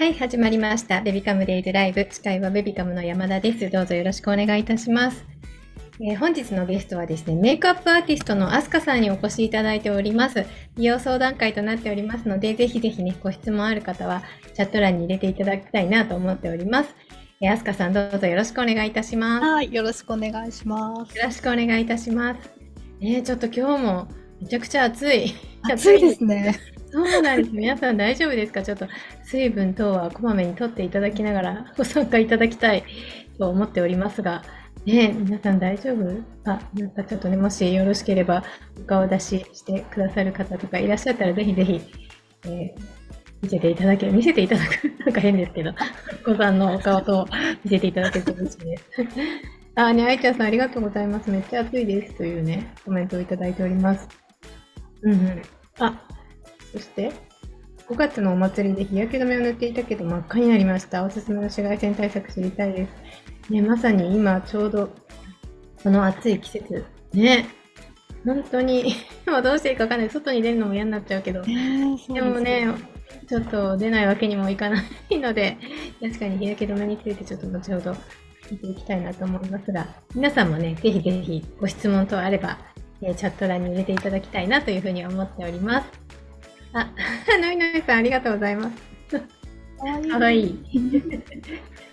はい、始まりました。ベビカムデイズライブ。司会はベビカムの山田です。どうぞよろしくお願いいたします。えー、本日のゲストはですね、メイクアップアーティストのアスカさんにお越しいただいております。美容相談会となっておりますので、ぜひぜひね、ご質問ある方はチャット欄に入れていただきたいなと思っております。えー、アスカさんどうぞよろしくお願いいたします。はい、よろしくお願いします。よろしくお願いいたします。えちょっと今日もめちゃくちゃ暑い。暑いですね。そうなんです。皆さん大丈夫ですか？ちょっと水分等はこまめにとっていただきながらご参加いただきたいと思っておりますが、ね、皆さん大丈夫？あ、なんかちょっとね、もしよろしければお顔出ししてくださる方とかいらっしゃったらぜひぜひ、えー、見せていただけ見せていただく、なんか変ですけど、お子さんのお顔と見せていただけると嬉しいです。あ、ね、あいちゃんさんありがとうございます。めっちゃ暑いです。というね、コメントをいただいております。うんうん。あ、そして、5月のお祭りで日焼け止めを塗っていたけど真っ赤になりました。おすすめの紫外線対策知りたいです。ね、まさに今ちょうどこの暑い季節。ね。本当に もうどうしていいかわかんない。外に出るのも嫌になっちゃうけど。ででもね、ちょっと出ないわけにもいかないので、確かに日焼け止めについてちょっと後ほど見ていきたいなと思いますが、皆さんもね、ぜひぜひご質問等あれば、えチャット欄に入れていただきたいなというふうに思っております。あ、のいのいさん、ありがとうございます。かわいい。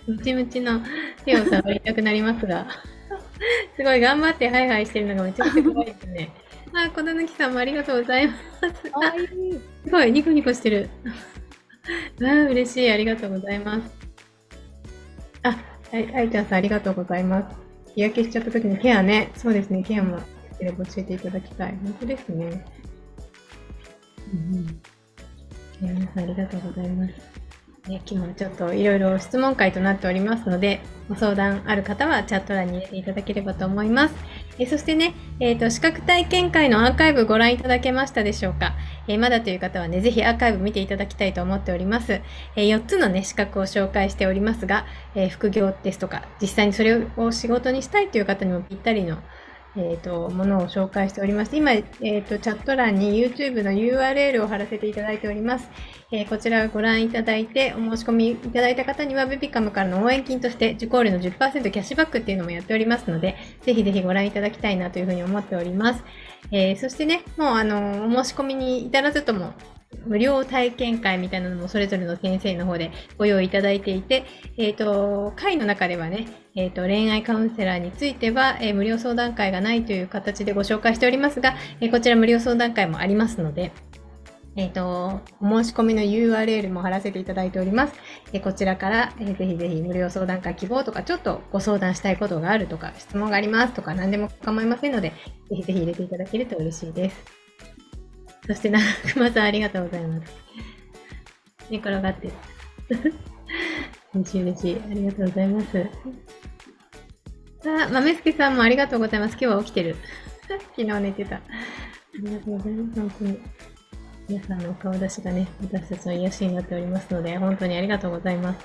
ムチムチの手を触りたくなりますが、すごい頑張ってハイハイしてるのがめちゃくちゃ可愛いですね。あ、このぬきさんもありがとうございます。あ、すごい、ニコニコしてる。あ、嬉しい、ありがとうございます。あ、はい、あいちゃんさん、ありがとうございます。日焼けしちゃった時のケアね。そうですね、ケアも教えていただきたい。本当ですね。うん皆さんありがとうございます。ね、今日もちょっといろいろ質問会となっておりますので、ご相談ある方はチャット欄に入れていただければと思います。えそしてね、え、ー、と、資格体験会のアーカイブご覧いただけましたでしょうか、えー、まだという方はね、ぜひアーカイブ見ていただきたいと思っております。えー、4つのね、資格を紹介しておりますが、え副業ですとか、実際にそれを仕事にしたいという方にもぴったりのえ、ー、と、ものを紹介しております。今、え、ー、と、チャット欄に YouTube の URL を貼らせていただいております。えー、こちらをご覧いただいて、お申し込みいただいた方には、ベビカムからの応援金として、受講料の10%キャッシュバックっていうのもやっておりますので、ぜひぜひご覧いただきたいなというふうに思っております。えそしてね、もう、あの、お申し込みに至らずとも、無料体験会みたいなのもそれぞれの先生の方でご用意いただいていて、えっ、ー、と、会の中ではね、えっ、ー、と、恋愛カウンセラーについては、えー、無料相談会がないという形でご紹介しておりますが、えこちら無料相談会もありますので、えっ、と、お申し込みの URL も貼らせていただいております。えこちらから、えー、ぜひぜひ無料相談会希望とか、ちょっとご相談したいことがあるとか、質問がありますとか、何でも構いませんので、ぜひぜひ入れていただけると嬉しいです。そしてな、熊さんありがとうございます。寝転がってる。嬉しい嬉しい。ありがとうございます。あ、豆助さんもありがとうございます。今日は起きてる。昨日寝てた。ありがとうございます。本当に。皆さんのお顔出しがね、私たちの癒しになっておりますので、本当にありがとうございます。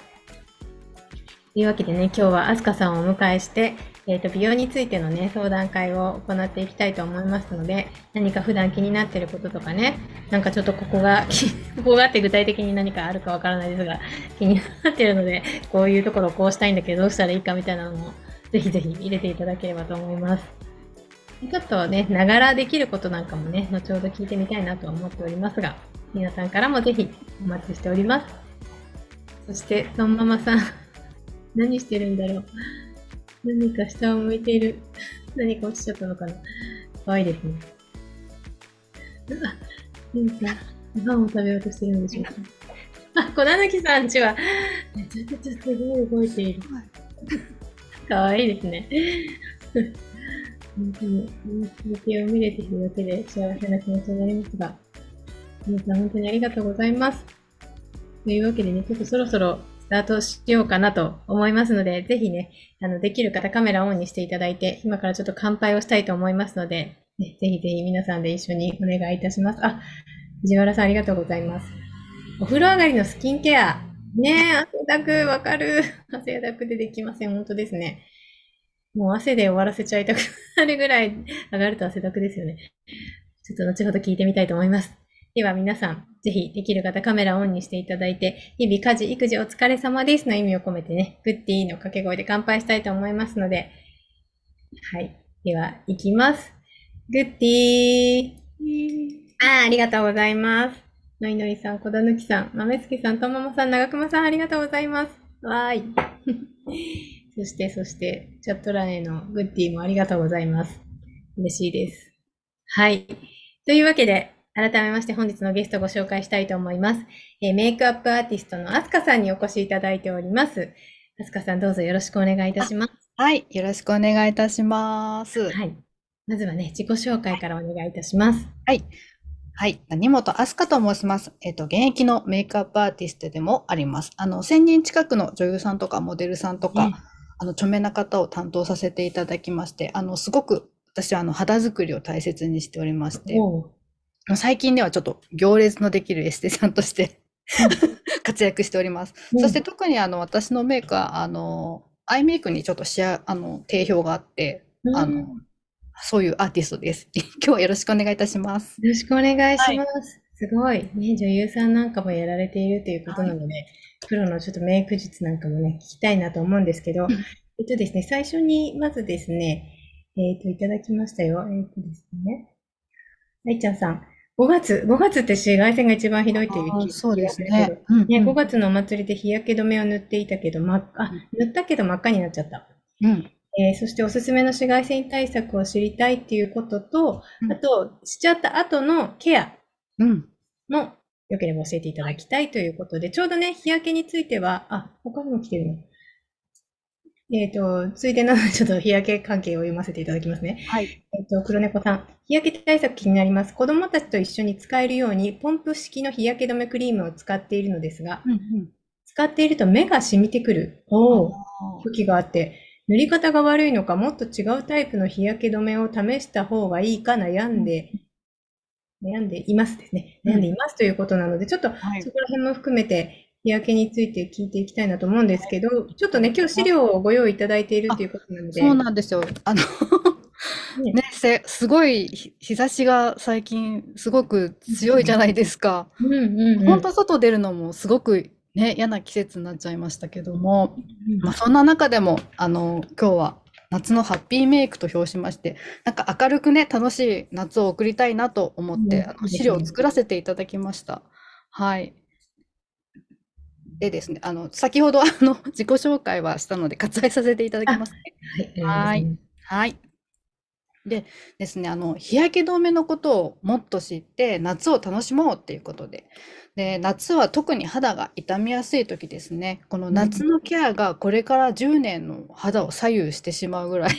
というわけでね、今日はアスカさんをお迎えして、えっ、ー、と、美容についてのね、相談会を行っていきたいと思いますので、何か普段気になってることとかね、なんかちょっとここが、ここがあって具体的に何かあるかわからないですが、気になってるので、こういうところをこうしたいんだけど、どうしたらいいかみたいなのも、ぜひぜひ入れていただければと思います。ちょっとね、ながらできることなんかもね、後ほど聞いてみたいなと思っておりますが、皆さんからもぜひお待ちしております。そして、そのままさん、何してるんだろう？何か下を向いている。何か落ちちゃったのかな。可愛いですね。あ、何か、ご飯を食べようとしてるんでしょうか。あ、小狸さんちは、めちゃくちゃすごい動いている。可愛いですね。本当に、風景を見れているだけで幸せな気持ちになりますが、皆さん本当にありがとうございます。というわけでね、ちょっとそろそろスタートしようかなと思いますので、ぜひね、あの、できる方カメラオンにしていただいて、今からちょっと乾杯をしたいと思いますので、ね、ぜひぜひ皆さんで一緒にお願いいたします。あ、藤原さんありがとうございます。お風呂上がりのスキンケア。ねえ、汗だく、わかる。汗だくでできません。本当ですね。もう汗で終わらせちゃいたくなるぐらい上がると汗だくですよね。ちょっと後ほど聞いてみたいと思います。では皆さん、ぜひできる方カメラオンにしていただいて、日々家事、育児お疲れ様ですの意味を込めてね、グッディーの掛け声で乾杯したいと思いますので、はい。では、いきます。グッディー。あーありがとうございます。のいのいさん、こだぬきさん、まめつきさん、とももさん、ながくまさん、ありがとうございます。わーい。そして、そして、チャット欄へのグッディーもありがとうございます。嬉しいです。はい。というわけで、改めまして本日のゲストをご紹介したいと思います。えーメイクアップアーティストのアスカさんにお越しいただいております。アスカさん、どうぞよろしくお願いいたします。はい、よろしくお願いいたします。はい。まずはね、自己紹介からお願いいたします。はい。はい。谷本飛鳥と申します。えっと、現役のメイクアップアーティストでもあります。あの、1000人近くの女優さんとかモデルさんとか、ねあの、著名な方を担当させていただきまして、あの、すごく私はあの、肌作りを大切にしておりまして、最近ではちょっと行列のできるエステさんとして 活躍しております。うんそして特にあの、私のメイクは、あの、アイメイクにちょっとしあ、あの、定評があって、あの、そういうアーティストです。今日はよろしくお願いいたします。よろしくお願いします。すごい。ね、女優さんなんかもやられているということなので、プロのちょっとメイク術なんかもね、聞きたいなと思うんですけど、うんえっとですね、最初にまずですね、えっと、いただきましたよ。えっとですね、愛ちゃんさん、5月、5月って紫外線が一番ひどいっていう気そうです。ね。うんね、うん5月のお祭りで日焼け止めを塗っていたけど、真っ赤、あ、塗ったけど真っ赤になっちゃった。うん。えーそしておすすめの紫外線対策を知りたいっていうことと、うんあと、しちゃった後のケアうん。もよければ教えていただきたいということで、ちょうどね、日焼けについては、あ、他にも来てるの。えっ、と、ついでなので、ちょっと日焼け関係を読ませていただきますね。はい。えっ、と、黒猫さん、日焼け対策気になります。子供たちと一緒に使えるように、ポンプ式の日焼け止めクリームを使っているのですが、うんうん。使っていると目が染みてくる。おーあ時があって、塗り方が悪いのか、もっと違うタイプの日焼け止めを試した方がいいか悩んで、悩んでいますですね。うん悩んでいますということなので、ちょっとーはいそ。こら辺も含めて、日焼けについて聞いていきたいなと思うんですけど、ちょっとね、今日資料をご用意いただいているということなので、そうなんですよ。あの、ねすごい日日差しが最近すごく強いじゃないですか。うんうんうん。本当外出るのもすごくね、嫌な季節になっちゃいましたけども、うんまあそんな中でも、あの、今日は夏のハッピーメイクと評しまして、なんか明るくね、楽しい夏を送りたいなと思って、うんあの資料を作らせていただきました。はい。でですね、あの、先ほど あの、自己紹介はしたので割愛させていただきますね。はい。はいはい。でですね、あの、日焼け止めのことをもっと知って、夏を楽しもうっていうことで。で、夏は特に肌が傷みやすい時ですね。この夏のケアがこれから10年の肌を左右してしまうぐらい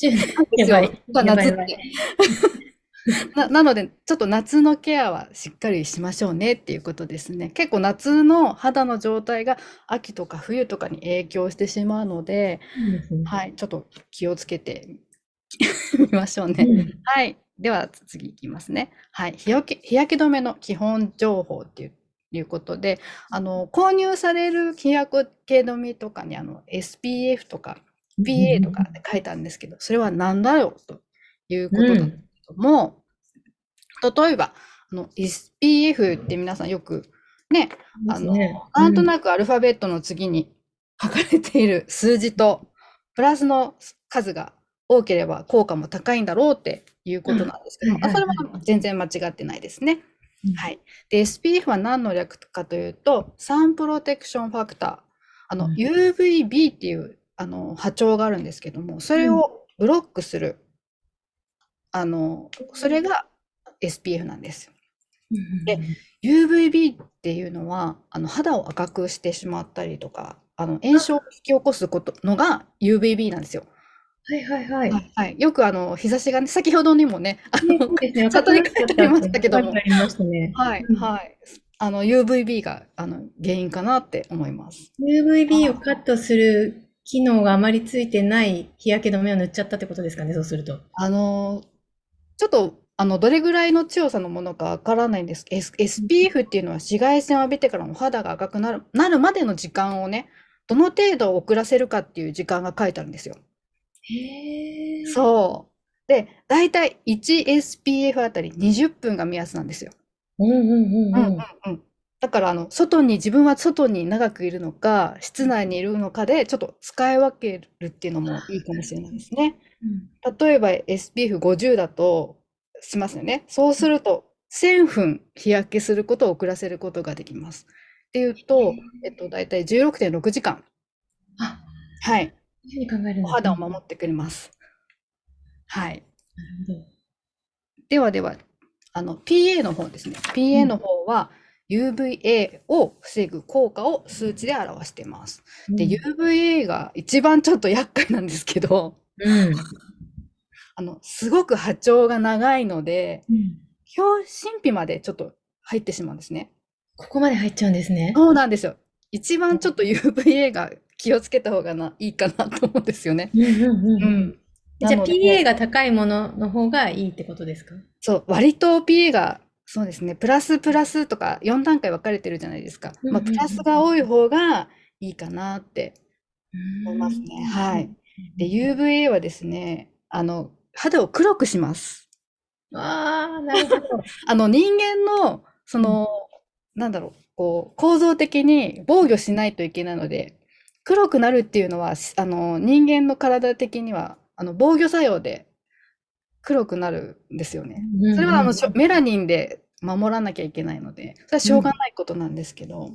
やばい。やばい夏って。な、なので、ちょっと夏のケアはしっかりしましょうねっていうことですね。結構夏の肌の状態が秋とか冬とかに影響してしまうので、いいですねはい、ちょっと気をつけて みましょうね。うんはい。ではつ次いきますね。はい。日焼け、日焼け止めの基本情報っていう、いうことで、あの、購入される日焼け止めとかに、あの、SPF とか PA とかって書いてあるんですけど、それは何だろうということなんですけども、例えば、あの、SPF って皆さんよくね、あの、なんとく、なくアルファベットの次に書かれている数字と、プラスの数が多ければ効果も高いんだろうっていうことなんですけども、うんそれは全然間違ってないですね。うんはい。で、SPF は何の略かというと、サンプロテクションファクター。あの、うん UVB っていうあの波長があるんですけども、それをブロックする、あの、それが SPF なんですよ。で UVB っていうのはあの肌を赤くしてしまったりとかあの炎症を引き起こすことのが UVB なんですよ。はいはいはい。はいはい、よくあの日差しがね先ほどにもねあの、ねチャットに書いてありましたけどもね。はいうんはいあの UVB があの原因かなって思います。UVB をカットする機能があまりついてない日焼け止めを塗っちゃったってことですかね、そうすると。あのちょっとあのどれぐらいの強さのものかわからないんです。S、SPF っていうのは紫外線を浴びてからお肌が赤くなるなるまでの時間をねどの程度遅らせるかっていう時間が書いてあるんですよ。へーそう。で、だいたい 1SPF あたり20分が目安なんですよ。うんうんうんうんうん。うんうん。だからあの外に自分は外に長くいるのか室内にいるのかでちょっと使い分けるっていうのもいいかもしれないですね。例えば SPF50 だとしますよね。そうすると1000分日焼けすることを遅らせることができます。っていうと、えっと、大体16.6時間。あ、はい。おだ。肌を守ってくれます。はい。なるではでは、あの PA の方ですね。PA の方は UVA を防ぐ効果を数値で表しています。で、UVA が一番ちょっと厄介なんですけど、うん。あの、すごく波長が長いので、うん。表神秘までちょっと入ってしまうんですね。ここまで入っちゃうんですね。そうなんですよ。一番ちょっと UVA が気をつけた方がないいかなと思うんですよね。うんうんうんううん。ん。じゃあ PA が高いものの方がいいってことですか？そう、割と PA が、そうですね、プラスプラスとか4段階分かれてるじゃないですか。まあ、プラスが多い方がいいかなって思いますね。はい。で、UVA はですね、あの、肌を黒くします。ああ、なるほど。あの、人間の、その、なんだろう、こう、構造的に防御しないといけないので、黒くなるっていうのは、しあの、人間の体的には、あの、防御作用で黒くなるんですよね。それはあのメラニンで守らなきゃいけないので、それはしょうがないことなんですけど、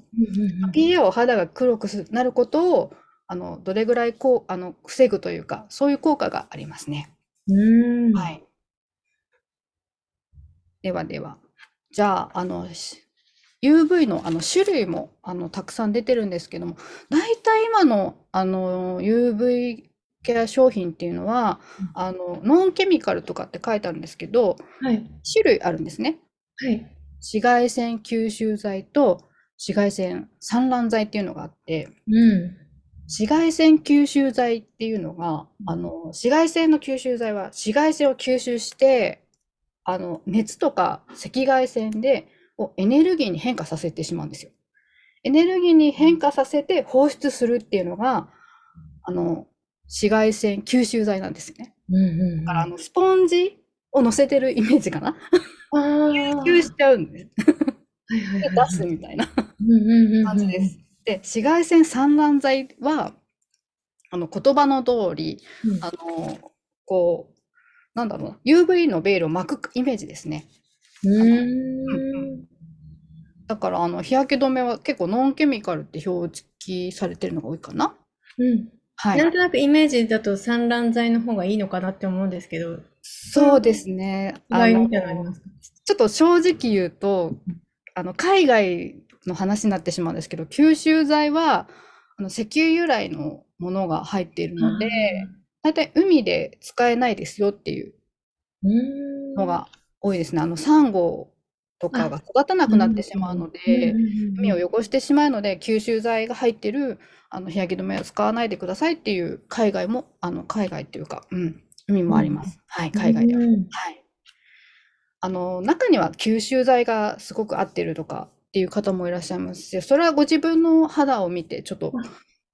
PA を肌が黒くすなることをあのどれぐらいこうあの防ぐというか、そういう効果がありますね。うん。は。い。ではでは、じゃあ、あの、し UV のあの種類もあのたくさん出てるんですけども、大体今のあの UV ケア商品っていうのは、うんあのノンケミカルとかって書いてあるんですけど、はい。種類あるんですね。はい。紫外線吸収剤と紫外線散乱剤っていうのがあって、うん。紫外線吸収剤っていうのが、あの、紫外線の吸収剤は紫外線を吸収して、あの、熱とか赤外線でをエネルギーに変化させてしまうんですよ。エネルギーに変化させて放出するっていうのが、あの、紫外線吸収剤なんですよね。うんうん。だから、あの、スポンジを乗せてるイメージかな？吸収しちゃうんです。はいはいではい。出すみたいな。うんうんうんうん。感じです。で、紫外線散乱剤は、あの言葉の通り、うん。あの、こう、なんだろうな、UV のベールを巻くイメージですね。うーん。だから、あの、日焼け止めは結構ノンケミカルって表記されてるのが多いかな。うん。はい。なんとなくイメージだと散乱剤の方がいいのかなって思うんですけど、そうですね。あちょっと正直言うと、あの、海外の話になってしまうんですけど、吸収剤は、あの、石油由来のものが入っているので、大体海で使えないですよっていう。のが多いですね。あの、サンゴとかが育たなくなってしまうので、海を汚してしまうので、吸収剤が入ってるあの日焼け止めを使わないでくださいっていう海外も、あの、海外っていうか、うん、海もあります。はい、海外では。うんはい。あの、中には吸収剤がすごく合ってるとかっていう方もいらっしゃいますし、それはご自分の肌を見て、ちょっと、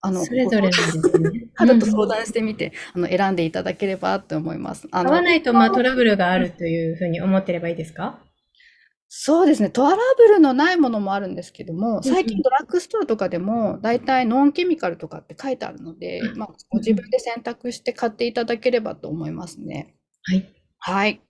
あの、それぞれなんですね。肌と相談してみて、あの、選んでいただければと思います。あの合わないとまあトラブルがあるというふうに思ってればいいですか？そうですね。トラブルのないものもあるんですけども、最近ドラッグストアとかでも、大体ノンケミカルとかって書いてあるので、うんまあ、ご自分で選択して買っていただければと思いますね。はい。はい。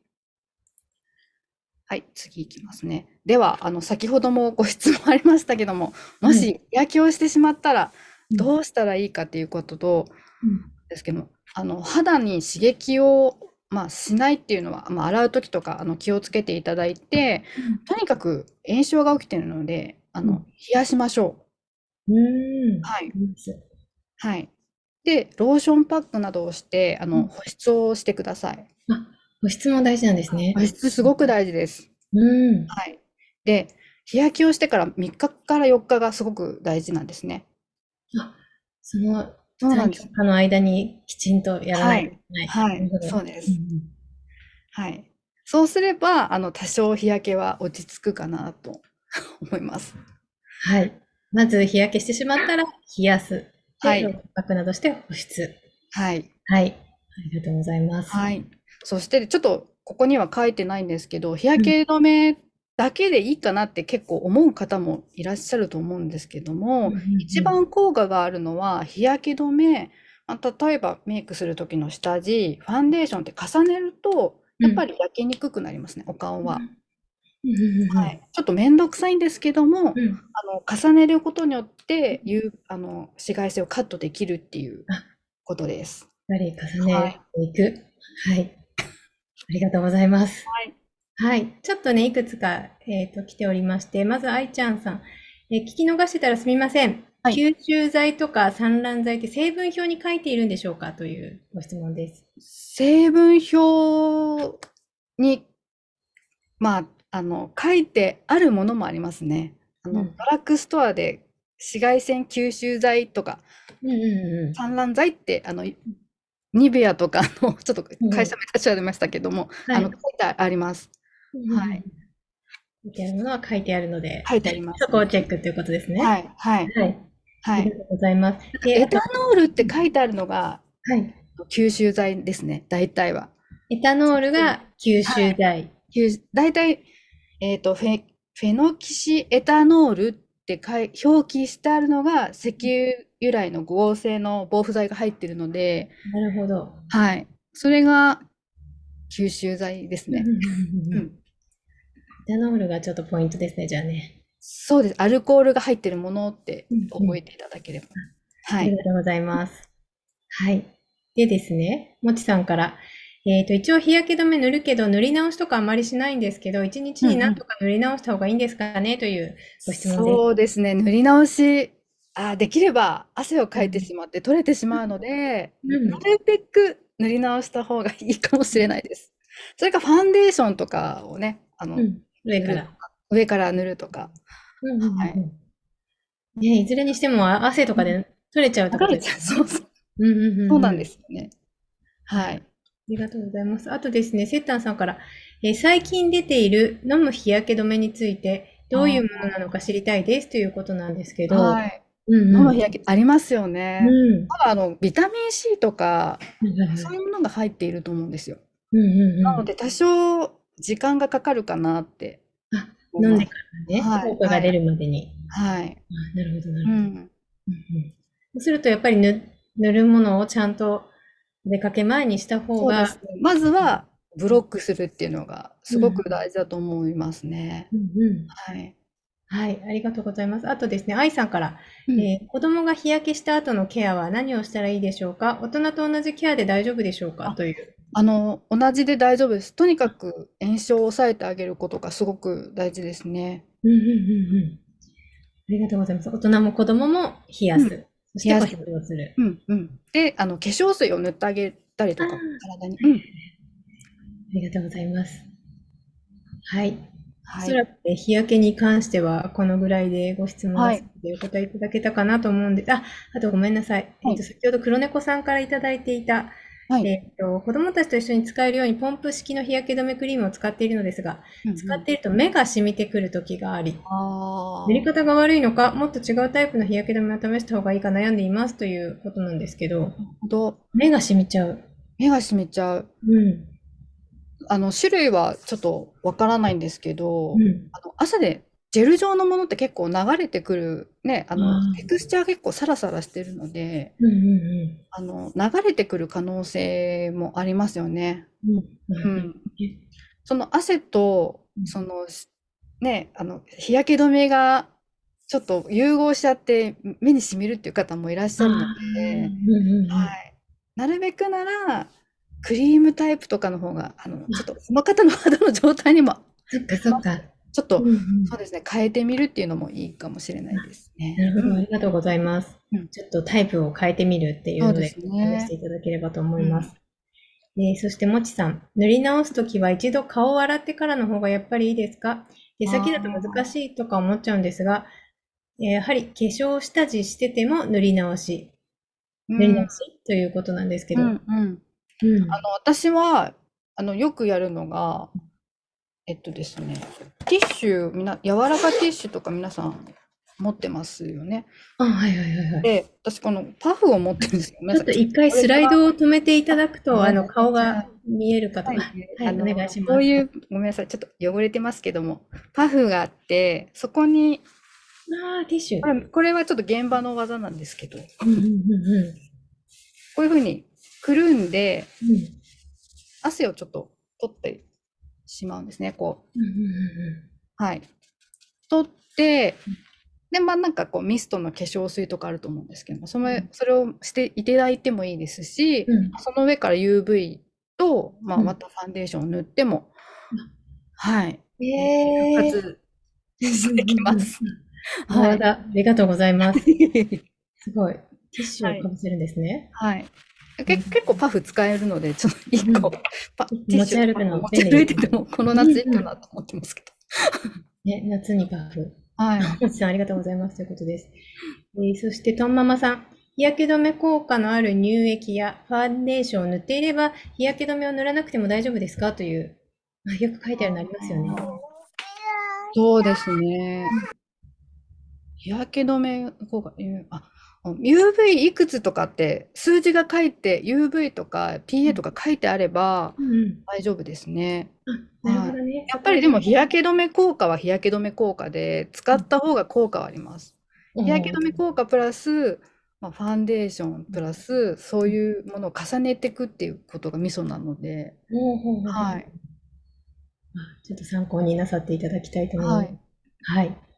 はい、次いきますね。では、あの、先ほどもご質問ありましたけども、もはいし日焼けをしてしまったら、うんどうしたらいいかということと、うんですけど、あの、肌に刺激を、まあ、しないっていうのは、まあ、洗う時とか、あの、気をつけていただいて、とにかく炎症が起きているので、あの、うん冷やしましょうーん。う。はい。はい。で、ローションパックなどをして、あうんの、保湿をしてください。保湿も大事なんですね。保湿すごく大事です。うん。はい。で、日焼けをしてから3日から4日がすごく大事なんですね。そのそうなんです。3日の間にきちんとやらないといけない。はいそうですんんはい。そうすれば、あの、多少日焼けは落ち着くかなと 思います。はい。まず日焼けしてしまったら冷やす。ではいパックなどして保湿。はい。はい。ありがとうございます。はい。そして、ちょっと、ここには書いてないんですけど、日焼け止めだけでいいかなって結構思う方もいらっしゃると思うんですけども、一番効果があるのは日焼け止め、まあ、例えばメイクする時の下地、ファンデーションって重ねると、やっぱり焼けにくくなりますね、お顔は。はい、ちょっと面倒くさいんですけども、うん。あの重ねることによって有あの紫外線をカットできるっていうあ。ことです。やっぱり重ねていく。はい。ありがとうございます。はい。はい。ちょっとね、いくつか、えっと、来ておりまして、まず、愛ちゃんさん。えー聞き逃してたらすみません。はい吸収剤とか散乱剤って成分表に書いているんでしょうかというご質問です。成分表に、まあ、あの書いてあるものもありますね。あのうんドラッグストアで紫外線吸収剤とかうんうん散乱剤ってあのニベアとかのちょっと会社名出しちゃいましたけども、はいあの書いてあります。うん。はい。書いてあるものは書いてあるので、書いてあります、そこをチェックということですね。はいはいはい。はいありが。とうございます。で、エタノールって書いてあるのがはい。吸収剤ですね、大体は。エタノールが吸収剤。吸大体、えっとフェ、フェノキシエタノールって書い表記してあるのが石油由来の合成の防腐剤が入ってるので、なるほど。はい。それが吸収剤ですね。うんうんうんうんうんエタノールがちょっとポイントですね、じゃあね。そうです。アルコールが入ってるものって覚えていただければ。はい。ありがとうございます。はい。でですね、もちさんから、えっと、一応日焼け止め塗るけど、塗り直しとかあまりしないんですけど、一日に何とか塗り直した方がいいんですかねというご質問です。そうですね。塗り直し、あ、できれば汗をかいてしまって取れてしまうので、うんなるべく塗り直した方がいいかもしれないです。それかファンデーションとかをね、あの、うん上から。上から塗るとか。うんうんはいね、いずれにしてもあ汗とかで取れちゃうとれですちゃうそうそううんうんうんうんそうなんですよね。はい。ありがとうございます。あとですね、セッタンさんから、えー最近出ている飲む日焼け止めについて、どういうものなのか知りたいですということなんですけど、はい。うんうん飲む日焼けありますよね。うんただあの、ビタミン C とか、そういうものが入っていると思うんですよ。うんうんうんなので、多少時間がかかるかなってあ。飲んでからね、はい効果が出るまでに。はい。あなるほど、なるほど。うん。うんうんそうすると、やっぱり塗塗るものをちゃんと出かけ前にした方がそうです、ね。まずは、ブロックするっていうのがすごく大事だと思いますね。うんうんはい。はい、ありがとうございます。あとですね、愛さんから、うんえー子供が日焼けした後のケアは何をしたらいいでしょうか？大人と同じケアで大丈夫でしょうか？という。あの、同じで大丈夫です。とにかく炎症を抑えてあげることがすごく大事ですね。うんうんうんうん。ありがとうございます。大人も子供も冷やす。うんそして冷やす保湿をする。うんうん。で、あの、化粧水を塗ってあげたりとか体に。うん。ありがとうございます。はい。おそはい。らくね日焼けに関してはこのぐらいでご質問はいでお答えいただけたかなと思うんです。あ、あとごめんなさい。はいえっと、先ほど黒猫さんからいただいていた、はい。えっと、子供たちと一緒に使えるようにポンプ式の日焼け止めクリームを使っているのですが、うんうん使っていると目が染みてくる時があり、あ塗り方が悪いのか、もっと違うタイプの日焼け止めを試した方がいいか悩んでいますということなんですけど、目が染みちゃう。目が染みちゃう。うん。あの、種類はちょっとわからないんですけど、うん。あの朝でジェル状のものって結構流れてくる、ね、ああの、ーテクスチャー結構サラサラしてるので、うんうんあの、流れてくる可能性もありますよね。うん。ううん。ん。その汗とうん、その、しね、あの、日焼け止めがちょっと融合しちゃって目に染みるっていう方もいらっしゃるので、うんうんうんはい。なるべくなら、クリームタイプとかの方が、あの、ちょっとその方の肌の状態にも、そっかそっか。ちょっと、うんうん。そうですね、変えてみるっていうのもいいかもしれないですね。なるほど、うんありがとうございます。うん。ちょっとタイプを変えてみるっていうので、そうですね。試していただければと思います。えーそして、もちさん、塗り直すときは一度顔を洗ってからの方がやっぱりいいですか？手先だと難しいとか思っちゃうんですが、えーやはり化粧下地してても塗り直し、うん。塗り直しということなんですけど。うんうん。うん。あの、私は、あの、よくやるのが、えっとですね、ティッシュ、みな、柔らかティッシュとか皆さん持ってますよね。あ、はいはいはいはい。で、私このパフを持ってるんですよ。ちょっと一回スライドを止めていただくと、はいあの、顔が見えるかと。ははいお願いします。こういう、ごめんなさい、ちょっと汚れてますけども、パフがあって、そこに、ああ、ティッシュこ。れこれはちょっと現場の技なんですけど、こうんうんうんうんういうふうにくるんで、うん汗をちょっと取ってしまうんですね、こう。はい。取って、で、まあなんかこうミストの化粧水とかあると思うんですけども、そのそれをしていただいてもいいですし、うんうんその上から UV と、まあ、うんまたファンデーションを塗っても、うんはい、えー復活してきます。あはいありがとうございます。すごい。ティッシュをかぶせるんですね。はい。け結構パフ使えるので、ちょっと一個、うんパテ持ち歩くの持ち歩いてても、この夏いいかなと思ってますけど。ね、夏にパフ。はい。もちさんありがとうございますということです。えーそして、トンママさん。日焼け止め効果のある乳液やファンデーションを塗っていれば、日焼け止めを塗らなくても大丈夫ですか？という、あよく書いてあるのありますよね。そうですね。日焼け止め効果、ゆあ、UV いくつとかって数字が書いて、UV とか PA とか書いてあれば。大丈夫ですね。あ、なるほどね。やっぱりでも日焼け止め効果は日焼け止め効果で、使った方が効果はあります。うん日焼け止め効果プラス、まあ、ファンデーションプラス、そういうものを重ねていくっていうことがミソなので、はい。あちょっと参考になさっていただきたいと思います。はい。はい。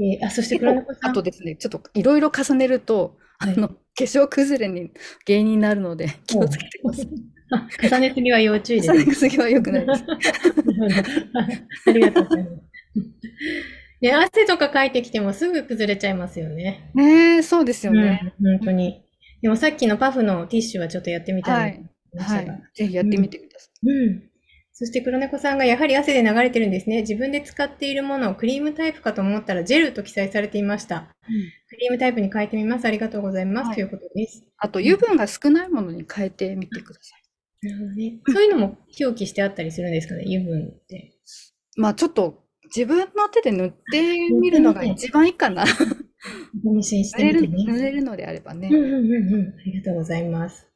えーあ、そして。あとですね、ちょっといろいろ重ねると、はいあの、化粧崩れに原因になるので気をつけてください。あ重ねすぎは要注意です重。ねすぎは良くないです。ありがとうございます。ね、汗とかかいてきてもすぐ崩れちゃいますよね。ねえ、そうですよね。うん、本当に。でもさっきのパフのティッシュはちょっとやってみたはいい。ましたがはい。ぜひやってみてください。うん。そして黒猫さんがやはり汗で流れてるんですね。自分で使っているものをクリームタイプかと思ったらジェルと記載されていました。クリームタイプに変えてみます。ありがとうございます。はいということです。あと、油分が少ないものに変えてみてください。なるほどね。そういうのも表記してあったりするんですかね、油分って。まあ、ちょっと自分の手で塗ってみるのが一番いいかな。妊娠してみてね。塗れるのであればねうん。うんうんうん。ありがとうございます。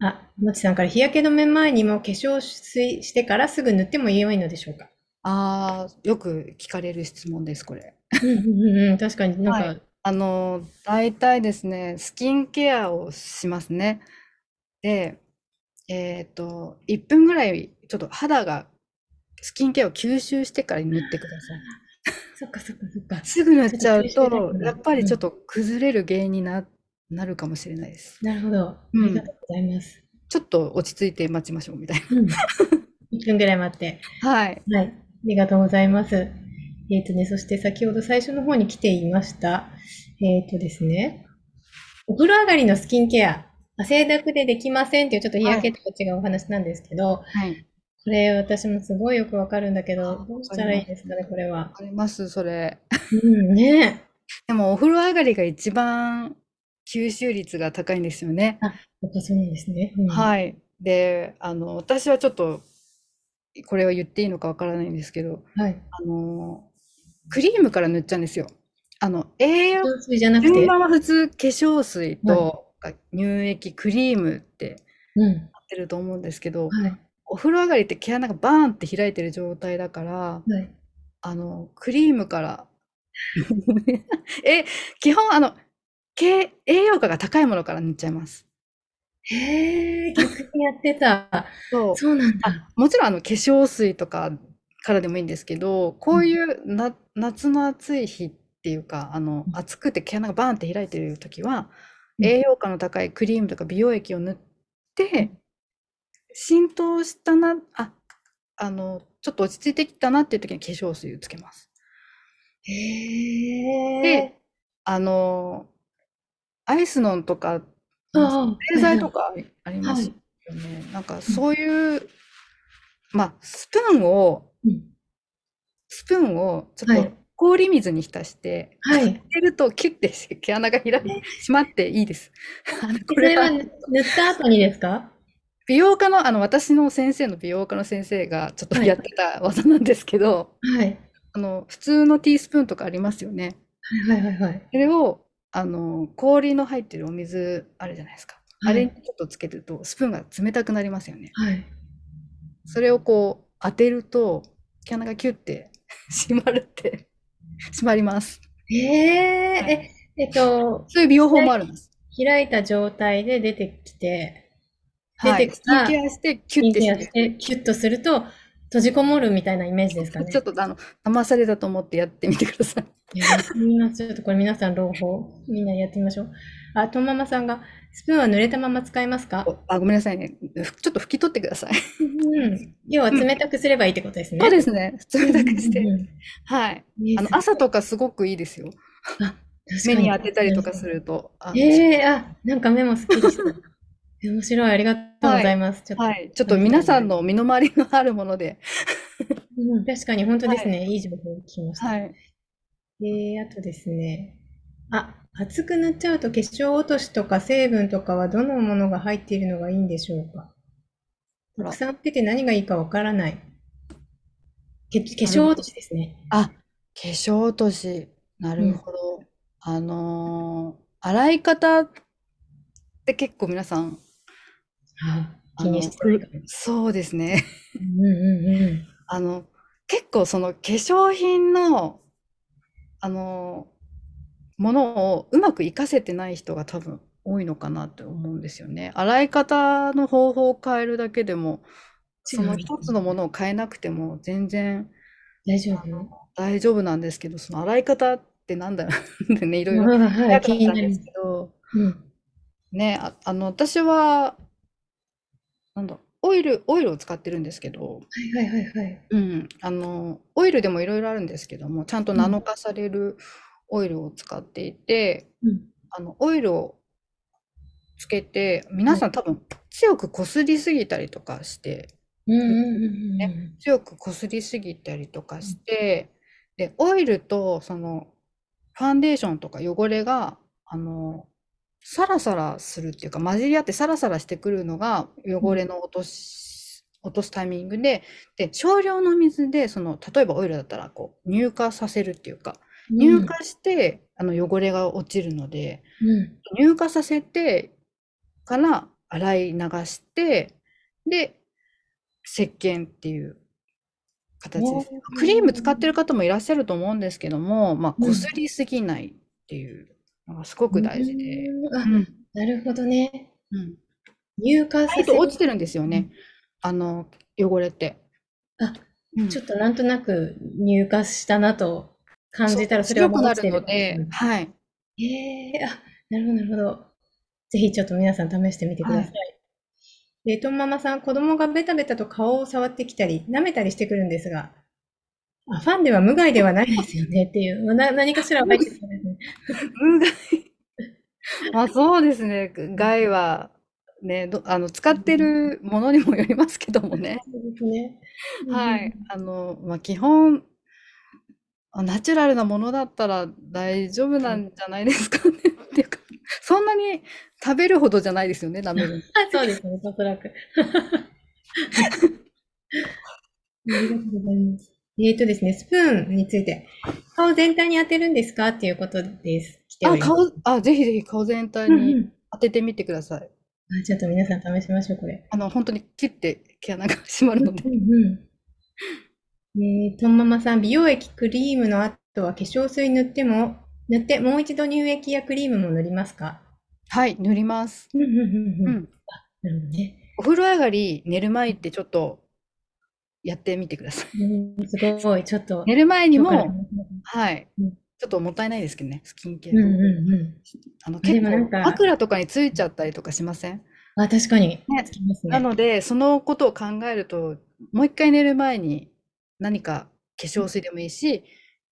あ、もちさんから日焼け止め前にも化粧水してからすぐ塗っても良いのでしょうか？ああ、よく聞かれる質問です、これ。うんうんうんうん。確かになんか、はあの、大体ですね、スキンケアをしますね。で、えっと、1分ぐらい、ちょっと肌が、スキンケアを吸収してから塗ってください。そっかそっかそっか。すぐ塗っちゃうとやっぱりちょっと崩れる原因にな、なるかもしれないです。なるほど。あうんりがとうございます。ちょっと落ち着いて待ちましょうみたいうん。1分ぐらい待って。な。はい。はい。ありがとうございます。えっ、とね、そして先ほど最初の方に来ていました。えっ、とですね。お風呂上がりのスキンケア。汗だくでできませんっていうちょっと日焼けとは違うお話なんですけど、はい。これ私もすごいよくわかるんだけど、あどうしたらいいですかね、これは。あります、それ。うん、ねでも、お風呂上がりが一番吸収率が高いんですよね。やっぱそうなんですね。うん、はい。で、あの、私はちょっと、これは言っていいのかわからないんですけど、はい。あの、クリームから塗っちゃうんですよ。あの、栄養、香水じゃなくて？順番は普通、化粧水と乳液、クリームってうん。なってると思うんですけど、はい。お風呂上がりって毛穴がバーンって開いてる状態だから、はい。あの、クリームから、え、基本、あの、毛、栄養価が高いものから塗っちゃいます。へえ、逆にやってた。そう。そうなんだ。あ、もちろんあの化粧水とかからでもいいんですけど、こういうな夏の暑い日っていうか、あのうん暑くて毛穴がバーンって開いてる時は、うん栄養価の高いクリームとか美容液を塗って、浸透したな、あ、あの、ちょっと落ち着いてきたなっていう時に化粧水をつけます。へえ。で、あの、アイスノンとか、ああ保冷剤とかありますはいよね。なんかそういう、まあ、スプーンを、うんスプーンをちょっとはい氷水に浸して、はい。入れるとキュッてして毛穴が開いてしまっていいです。こそれれはは塗った後にですか？美容家の、あの私の先生の美容家の先生がちょっとはいやってた技なんですけど、はい。あの普通のティースプーンとかありますよね。はいはいはいはい。それを、あの、氷の入ってるお水あるじゃないですか。あれにちょっとつけると、スプーンが冷たくなりますよね。はい。それをこう、当てると、毛穴がキュッて 閉まるって、閉まります。ええはいえ、えっと、そういう美容法もあるんです。開いた状態で出てきて、はい。出てきたスキンケアして、キュッてし。てキュッとすると、閉じこもるみたいなイメージですかね。ちょっと、あの、騙されたと思ってやってみてください。みます。ちょっとこれ皆さん朗報、みんなやってみましょう。あ、とんママさんが、スプーンは濡れたまま使いますか？おあ、ごめんなさいね。ふちょっと拭き取ってください。うん。要は冷たくすればいいってことですね。そうですね。冷たくして。うんうんうんはい。あの、朝とかすごくいいですよ。確か目に当てたりとかすると。あええあ、なんか目もすっきりした。え面白い、ありがとうございます。ちょっと、はい。ちょっと皆さんの身の回りのあるもので。うん確かに本当ですね。いい情報を聞きました。はい。えー、あとですね。あ、厚く塗っちゃうと化粧落としとか成分とかはどのものが入っているのがいいんでしょうか？たくさん売ってて何がいいかわからない。け化粧落としですね。あ、化粧落とし。なるほど。あのー洗い方って結構皆さん、気にしてないかも。そうですね。うんうんうん。あの、結構その化粧品の、あの、ものをうまく活かせてない人が多分多いのかなって思うんですよね。洗い方の方法を変えるだけでも、その一つのものを変えなくても全然大丈夫？大丈夫なんですけど、その洗い方ってなんだろうってね、いろいろ気になりますったんです。けど、うん。ね、あ、あの、私は、なんだ、オイル、オイルを使ってるんですけど、はいはいはいはい。うん、あの、オイルでもいろいろあるんですけども、ちゃんとナノ化されるオイルを使っていて、うん。あの、オイルをつけて、皆さん多分強くこすりすぎたりとかして、うんうんうんうんうん。強くこすりすぎたりとかして、で、オイルとそのファンデーションとか汚れが、あの、サラサラするっていうか、混じり合ってサラサラしてくるのが汚れの落とし、落とすタイミングで、で、少量の水で、その、例えばオイルだったら、こう、乳化させるっていうか、乳化して、あの、汚れが落ちるので、うん。乳化させてから洗い流して、で、石鹸っていう形です。おークリーム使ってる方もいらっしゃると思うんですけども、まあ、うんこすりすぎないっていうのがすごく大事で。うんあうん。なるほどね。うん。乳化させと落ちてるんですよね。あの、汚れって。あ、うんちょっとなんとなく乳化したなと感じたらそれは白くなるの戻ってで、はい。ええあ、なるほど、なるほど。ぜひちょっと皆さん試してみてください。で、とんママさん、子供がベタベタと顔を触ってきたり、舐めたりしてくるんですが、あ、ファンでは無害ではないですよねっていう、な、何かしらは入ってそうですね。無害。まあそうですね。害は、ね、どあの、使ってるものにもよりますけどもね。そうですね。はい。あの、まあ基本、あナチュラルなものだったら大丈夫なんじゃないですかね。っていうか、そんなに食べるほどじゃないですよね、舐める そうですね、おそらく。ありがとうございます。えっとですね、スプーンについて、顔全体に当てるんですか？っていうことです。来ておあ、ります。顔、あ、ぜひぜひ顔全体うんうにん当ててみてください。あちょっと皆さん試しましょう、これ。あの、本当にキュッて毛穴が 閉まるので。うんうん。えー、とんママさん、美容液、クリームの後は化粧水塗っても、塗ってもう一度乳液やクリームも塗りますか？はい、塗ります。うんうんうんううん。ん。なるほどね。お風呂上がり、寝る前ってちょっとやってみてください。うん、すごい、ちょっと。寝る前にも、はいうん。ちょっともったいないですけどね、スキンケア。うんうんうん。あの、で結構枕とかについちゃったりとかしません？あ、確かに。ねつきますね。なので、そのことを考えると、もう一回寝る前に何か化粧水でもいいし、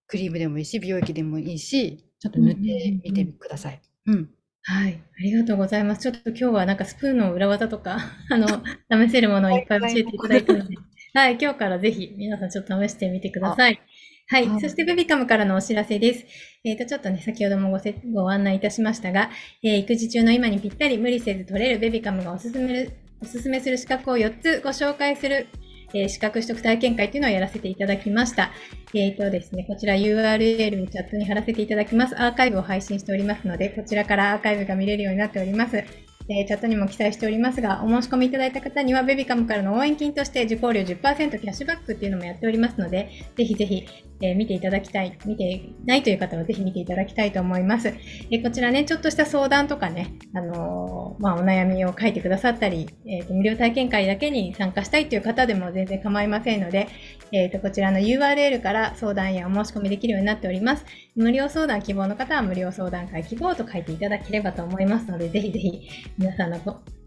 クリームでもいいし、美容液でもいいし、ちょっと塗ってみてください。うん。はい、ありがとうございます。ちょっと今日はなんかスプーンの裏技とか、あの、試せるものをいっぱい教えていただいたので、はい、今日からぜひ皆さんちょっと試してみてください。はい、はいそしてベビカムからのお知らせです。えっ、と、ちょっとね、先ほどもごせご案内いたしましたが、えー育児中の今にぴったり無理せず取れるベビカムがおすすめる、おすすめする資格を4つご紹介する、えー資格取得体験会というのをやらせていただきました。えっ、とですね、こちら URL にチャットに貼らせていただきます。アーカイブを配信しておりますので、こちらからアーカイブが見れるようになっております。チャットにも記載しておりますが、お申し込みいただいた方には、ベビカムからの応援金として受講料10%キャッシュバックっていうのもやっておりますので、ぜひぜひ、えー見ていただきたい、見てないという方はぜひ見ていただきたいと思います。えーこちらね、ちょっとした相談とかね、あのーまあ、お悩みを書いてくださったり、えーと無料体験会だけに参加したいという方でも全然構いませんので、えーとこちらの URL から相談やお申し込みできるようになっております。無料相談希望の方は無料相談会希望と書いていただければと思いますので、ぜひぜひ皆さんの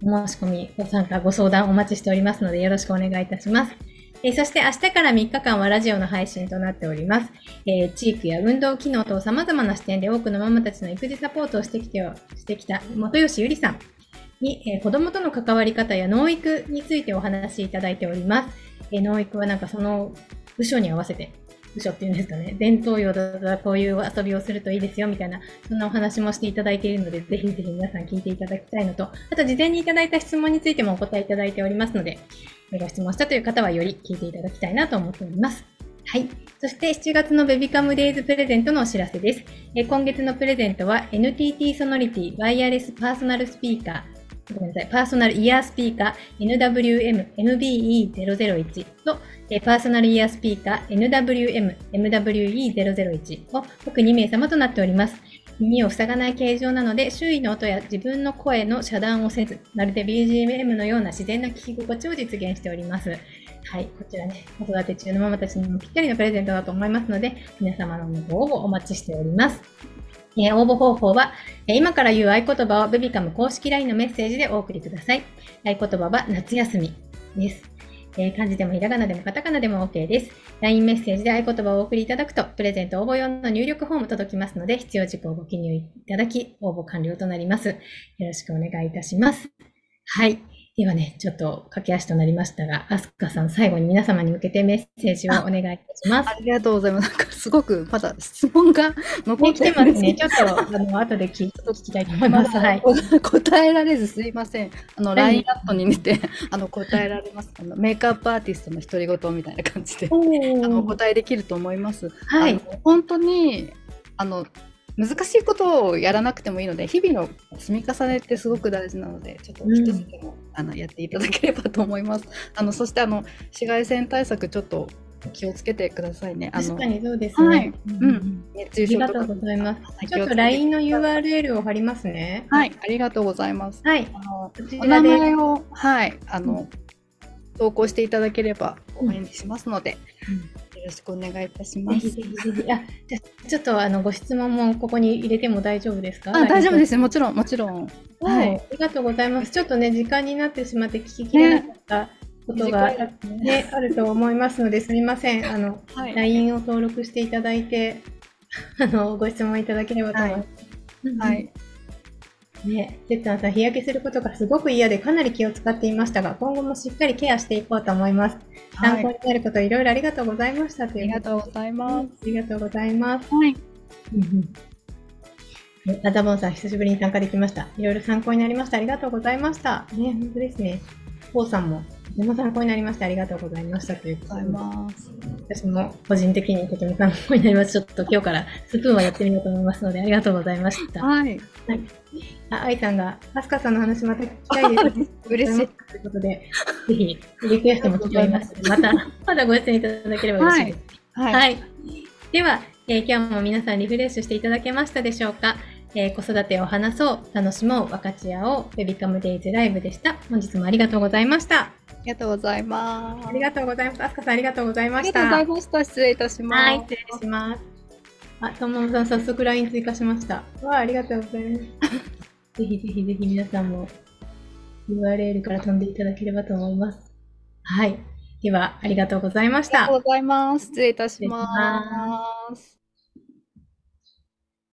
お申し込み、ご参加、ご相談お待ちしておりますので、よろしくお願いいたします。えーそして明日から3日間はラジオの配信となっております。えー地域や運動機能等様々な視点で多くのママたちの育児サポートをしてきてしてきた元吉ゆりさんに、えー子供との関わり方や農育についてお話しいただいております。えー農育はなんかその部署に合わせて、部署っていうんですかね、伝統用だったらこういう遊びをするといいですよみたいな、そんなお話もしていただいているので、ぜひぜひ皆さん聞いていただきたいのと、あと事前にいただいた質問についてもお答えいただいておりますので、ご質問したという方はより聞いていただきたいなと思っております。はい。そして7月のベビカムデイズプレゼントのお知らせです。え今月のプレゼントは NTT ソノリティワイヤレスパーソナルスピーカー、ごめんなさい、パーソナルイヤースピーカー NWM MBE001 と、えパーソナルイヤースピーカー NWM MWE001 を各2名様となっております。耳を塞がない形状なので、周囲の音や自分の声の遮断をせず、まるで BGM のような自然な聞き心地を実現しております。はい、こちらね、子育て中のママたちにもぴったりのプレゼントだと思いますので、皆様のご応募お待ちしております。えー応募方法は、えー今から言う合言葉をベビカム公式 LINE のメッセージでお送りください。合言葉は夏休みです。えー漢字でもひらがなでもカタカナでも OK です。LINE メッセージで合言葉をお送りいただくと、プレゼント応募用の入力フォーム届きますので、必要事項をご記入いただき、応募完了となります。よろしくお願いいたします。はい。ではね、ちょっと駆け足となりましたが、アスカさん、最後に皆様に向けてメッセージをお願いいたします。ありがとうございます。なんかすごくまだ質問が残っててますね。ちょっと、あの、後で聞 聞きたいと思いまます。はい。だ答えられずすいません。あの、はい LINE アットに似て、あの、答えられます。あの、メイクアップアーティストの独り言みたいな感じで、あの、お答えできると思います。はい。本当に、あの、難しいことをやらなくてもいいので、日々の積み重ねってすごく大事なので、ちょっと一つでも、あのやっていただければと思います。あの、そして、あの、紫外線対策、ちょっと気をつけてくださいね。あの確か、にそうですね。はいうんうん熱あ中症とかりがとうございます。はいちょっと LINE の URL を貼りますね。はい、ありがとうございます。はい。あのお名。前を、はい、あの、投稿していただければお返事しますので、よろしくお願いいたします。ぜひぜひ。あ、じゃあちょっとあのご質問もここに入れても大丈夫ですか？あ、大丈夫ですす。もちろん、もちろん。は。はいいありがとうございます。ちょっとね時間になってしまって聞ききれなかったことが、ねねあると思いますのですみません。あのはい。LINE を登録していただいてあのご質問いただければと思います。うんはい。ね、てっつぁんさん、日焼けすることがすごく嫌でかなり気を使っていましたが、今後もしっかりケアしていこうと思います。はい参考になることいろいろありがとうございましたとありがとうございます。ありがとうございます。はい。ねラザボンさん、久しぶりに参加できました。いろいろ参考になりました。ありがとうございました。ね、本当ですね。コウさんも、とても参考になりました。ありがとうございました。ということでありがとうございます。私も個人的にとても参考になります。ちょっと今日からスプーンはやってみようと思いますので、ありがとうございました。はい。あ、愛さんが、アスカさんの話また聞きたいですね。嬉しい。ということで、ぜひ、リクエストも聞きおります。また、またご出演いただければ嬉しいです。はい。はい。では、えー今日も皆さんリフレッシュしていただけましたでしょうか、えー子育てを話そう、楽しもう、分かち合おう、ベビカムデイズライブでした。本日もありがとうございました。ありがとうございます。ありがとうございます。あすかさんありがとうございました。ありがとうございました。失礼いたします。はい、失礼します。あ、とももさん、早速 LINE 追加しました。わあ、ありがとうございます。ぜひぜひぜひ皆さんも URL から飛んでいただければと思います。はい。では、ありがとうございましたありがと。うございます。失礼いたします。